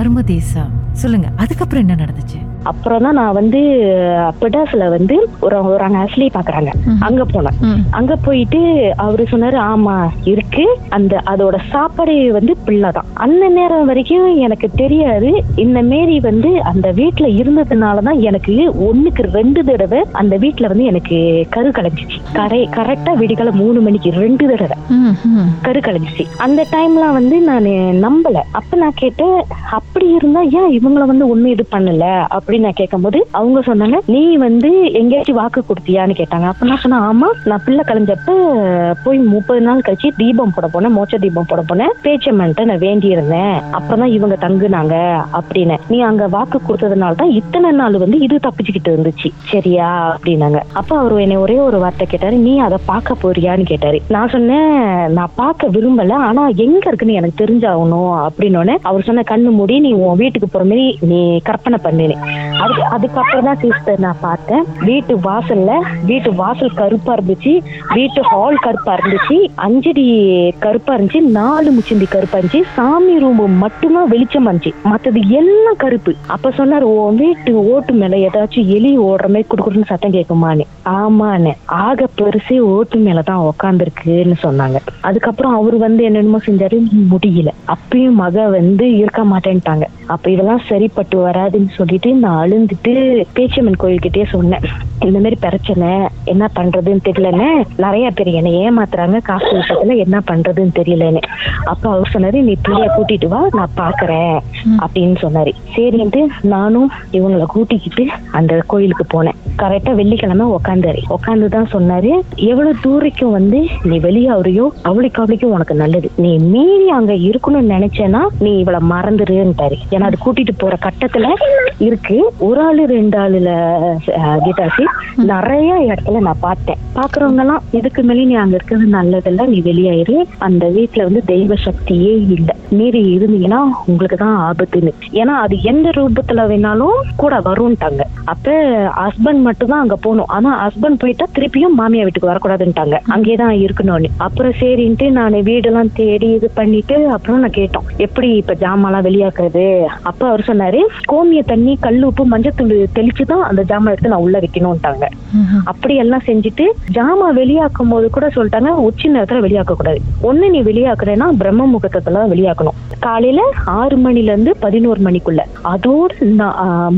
மர்ம தேசம். சொல்லுங்க அதுக்கப்புறம் என்ன நடந்துச்சு? அப்புறம் தான் நான் வந்து பிடாஸ்ல வந்து ஒரு ஒரு அஸ்லி பாக்குறாங்க. அங்க போனேன். அங்க போயிட்டு அவரு சொன்னாரு ஆமா இருக்கு. அந்த அதோட சாப்பாடு வந்து பிள்ளை தான் அந்த நேரம் வரைக்கும் எனக்கு தெரியாது. இந்த மாரி வந்து அந்த வீட்டுல இருந்ததுனாலதான் எனக்கு ஒண்ணுக்கு ரெண்டு தடவை அந்த வீட்டுல வந்து எனக்கு கரு கலைஞ்சிச்சு. கரை கரெக்டா விடிகால மூணு மணிக்கு ரெண்டு தடவை. கரு கலைஞ்சிச்சு. அந்த டைம்ல வந்து நான் நம்பல. அப்ப நான் கேட்டேன் அப்படி இருந்தா ஏன் இவங்கள வந்து ஒண்ணு இது பண்ணல? அப்படின்னு நான் கேட்கும்போது அவங்க சொன்னாங்க நீ வந்து எங்கேயாச்சும் வாக்கு கொடுத்தியான்னு கேட்டாங்க. அப்ப நான் சொன்னேன் ஆமா நான் பிள்ளை கலைஞ்சப்ப போய் முப்பது நாள் கழிச்சு தீபம் போட போனேன் மோச்ச தீபம் போட போனேன். பேச்சம்மன்ட்ட நான் வேண்டி இருந்தேன் அப்பதான் இவங்க தங்குனாங்க அப்படின்னு. நீ அங்க வாக்கு கொடுத்ததுனால தான் இத்தனை நாள் வந்து இது தப்பிச்சுக்கிட்டு இருந்துச்சு. சரியா? அப்படின்னாங்க. அப்ப அவர் என்னை ஒரே ஒரு வார்த்தை கேட்டாரு நீ அதை பார்க்க போறியான்னு கேட்டாரு. நான் சொன்னேன் நான் பார்க்க விரும்பல ஆனா எங்க இருக்குன்னு எனக்கு தெரிஞ்சாகணும். அப்படின்னு அவர் சொன்ன கண்ணு மூடி நீ உன் வீட்டுக்கு போற மாதிரி நீ கற்பனை பண்ணினேன் அதுக்கு அதுக்கப்புறம் தான் சிஸ்டர் நான் பார்த்தேன். வீட்டு வாசல்ல வீட்டு வாசல் கருப்பா இருந்துச்சு. வீட்டு ஹால் கருப்பா இருந்துச்சு. அஞ்சடி கருப்பா இருந்துச்சு. நாலு முச்சந்தி கருப்பா இருந்துச்சு. சாமி ரூம் மட்டும்தான் வெளிச்சம் இருந்துச்சு. மத்தது எல்லாம் கருப்பு. அப்ப சொன்னாரு உன் வீட்டு ஓட்டு மேல ஏதாச்சும் எலி ஓடுற மாதிரி குடுக்குறன்னு சத்தம் கேட்குமான்னு. ஆமான்னு. ஆக பெருசே ஓட்டு மேலதான் உக்காந்துருக்குன்னு சொன்னாங்க. அதுக்கப்புறம் அவரு வந்து என்னென்னமோ செஞ்சாரு முடியல. அப்பயும் மக வந்து இருக்க மாட்டேன்ட்டாங்க. அப்ப இதெல்லாம் சரிப்பட்டு வராதுன்னு சொல்லிட்டு நான் அழுந்துட்டு பேச்சியம்மன் கோயில்கிட்டயே சொன்னேன். இந்த மாதிரி பிரச்சனை என்ன பண்றதுன்னு தெரியலன்னு நிறைய பேர் என்னை ஏமாத்துறாங்க. காசு விஷயத்துல என்ன பண்றதுன்னு தெரியலன்னு. அப்ப அவர் சொன்னாரு நீ பிள்ளைய கூட்டிட்டு வா நான் பாக்குறேன். அப்படின்னு சொன்னாரு. சரின்ட்டு நானும் இவங்களை கூட்டிக்கிட்டு அந்த கோயிலுக்கு போனேன். கரெக்டா வெள்ளிக்கிழமை உக்காந்தாரு. உக்காந்துதான் சொன்னாரு எவ்வளவு தூரைக்கும் வந்து நீ வெளியாவறியோ அவளுக்கு அவளுக்கும் உனக்கு நல்லது. நீ மீறி அங்க இருக்கணும்னு நினைச்சேன்னா நீ இவளை மறந்துருன்ட்டாரு. ஏன்னா அது கூட்டிட்டு போற கட்டத்துல இருக்கு. ஒரு ஆளு ரெண்டு ஆளுல கீதாசி. நிறைய இடத்துல நான் பார்த்தேன். பாக்குறவங்க எல்லாம் இதுக்கு மேலே நீ அங்க இருக்கிறது நல்லதில்ல நீ வெளியாயிரு அந்த வீட்டுல வந்து தெய்வ சக்தியே இல்ல. மீறி இருந்தீங்கன்னா உங்களுக்கு தான் ஆபத்துன்னு. ஏன்னா அது எந்த ரூபத்துல வேணாலும் கூட வரும்ட்டாங்க. அப்ப ஹஸ்பண்ட் மட்டும் தான் அங்க போகணும். ஆனா ஹஸ்பண்ட் போயிட்டா திருப்பியும் மாமியா வீட்டுக்கு வரக்கூடாதுன்ட்டாங்க. அங்கேதான் இருக்கணும்னு. அப்புறம் சரின்ட்டு நான் வீடெல்லாம் தேடி இது பண்ணிட்டு அப்புறம் நான் கேட்டோம். எப்படி இப்ப ஜாமான்லாம் வெளியாக்குறது? அப்ப அவர் சொன்னாரு கோமிய தண்ணி கல் உப்பு மஞ்சத்தூள் தெளிச்சு தான் அந்த ஜாமான் எடுத்து நான் உள்ள வைக்கணும். ம்ஹும். அப்படி எல்லாம் செஞ்சுட்டு ஜாமா வெளியாக்கும் போது கூட சொல்லிட்டாங்க உச்சி நேரத்துல வெளியாக்க கூடாது ஒண்ணு நீ வெளியாக்குறேன்னா பிரம்ம முகூர்த்தத்துல வெளியாக்கணும். காலையில ஆறு மணில இருந்து பதினோரு மணிக்குள்ள. அதோட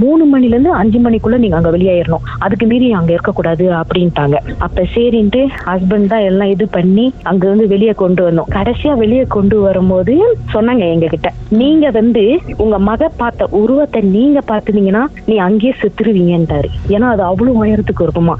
மூணு மணில இருந்து அஞ்சு மணிக்குள்ள நீங்க அங்க வெளியாயிரணும். அதுக்கு மீறி அங்க இருக்கக்கூடாது அப்படின்ட்டாங்க. அப்ப சரின்ட்டு ஹஸ்பண்ட் தான் எல்லாம் இது பண்ணி அங்க இருந்து வெளியே கொண்டு வந்தோம். கடைசியா வெளியே கொண்டு வரும்போது சொன்னாங்க எங்க கிட்ட நீங்க வந்து உங்க மக பார்த்த உருவத்தை நீங்க பாத்துனீங்கன்னா நீ அங்கேயே செத்துருவீங்கன்றாரு ஏன்னா அது அவ்வளவு ஆயிரத்துக்கு இருக்குமா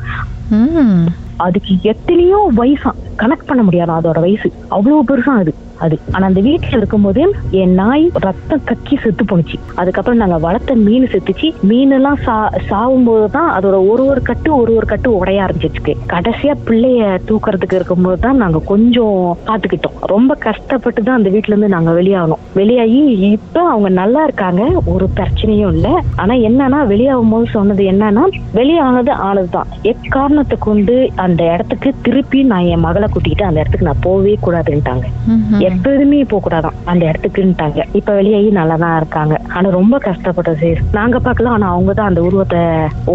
அதுக்கு எத்தனையோ வயசா கனெக்ட் பண்ண முடியாது அதோட வயசு. அவ்வளவு பெருசா அது. அது. ஆனா அந்த வீட்டுல இருக்கும்போது என் நாய் ரத்தம் கக்கி செத்து போணுச்சு. அதுக்கப்புறம் நாங்க வளர்த்த மீன் செத்துச்சு. மீன் எல்லாம் சா சாவும் போதுதான் அதோட ஒரு ஒரு கட்டு ஒரு ஒரு கட்டு உடைய ஆரம்பிச்சிருச்சு. கடைசியா பிள்ளைய தூக்குறதுக்கு இருக்கும்போது தான் நாங்க கொஞ்சம் பாத்துக்கிட்டோம். ரொம்ப கஷ்டப்பட்டு தான் அந்த வீட்டுல இருந்து நாங்க வெளியாகணும். வெளியாகி இப்ப அவங்க நல்லா இருக்காங்க. ஒரு பிரச்சனையும் இல்லை. ஆனா என்னன்னா வெளியாகும் போது சொன்னது என்னன்னா வெளியானது ஆனதுதான். எக்காரணம் எக்காரணத்தை கொண்டு அந்த இடத்துக்கு திருப்பி நான் என் மகளை கூட்டிக்கிட்டு அந்த இடத்துக்கு நான் போகவே கூடாதுன்ட்டாங்க. எப்போதுமே போக கூடாதான். அந்த இடத்துக்குன்ட்டாங்க. இப்ப வெளியாகி நல்லா தான் இருக்காங்க. ஆனா ரொம்ப கஷ்டப்பட்டோம் சார். நாங்க பார்க்கலாம். ஆனா அவங்க தான் அந்த உருவத்தை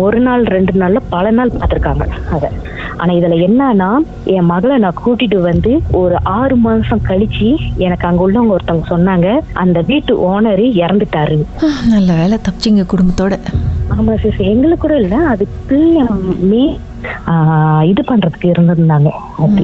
ஒரு நாள் ரெண்டு நாள்ல பல நாள் பார்த்திருக்காங்க. அத. ஆனா இதுல என்னன்னா என் மகளை நான் கூட்டிட்டு வந்து ஒரு ஆறு மாசம் கழிச்சு எனக்கு அங்க உள்ளவங்க ஒருத்தவங்க சொன்னாங்க அந்த வீட்டு ஓனரு இறந்துட்டாரு நல்ல வேலை தப்பிச்சிங்க குடும்பத்தோட. ஆமா சிஸ் எங்களுக்கு கூட இல்ல. அதுக்கு மே இது பண்றதுக்கு இருந்திருந்தாங்க. அப்படி.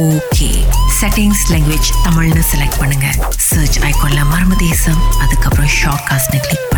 OK settings language தமிழ்னு செலக்ட் பண்ணுங்க. சர்ச் ஐகான்ல மர்ம தேசம் அதுக்கப்புறம் ஷார்ட் காஸ்ட்னு கிளிக்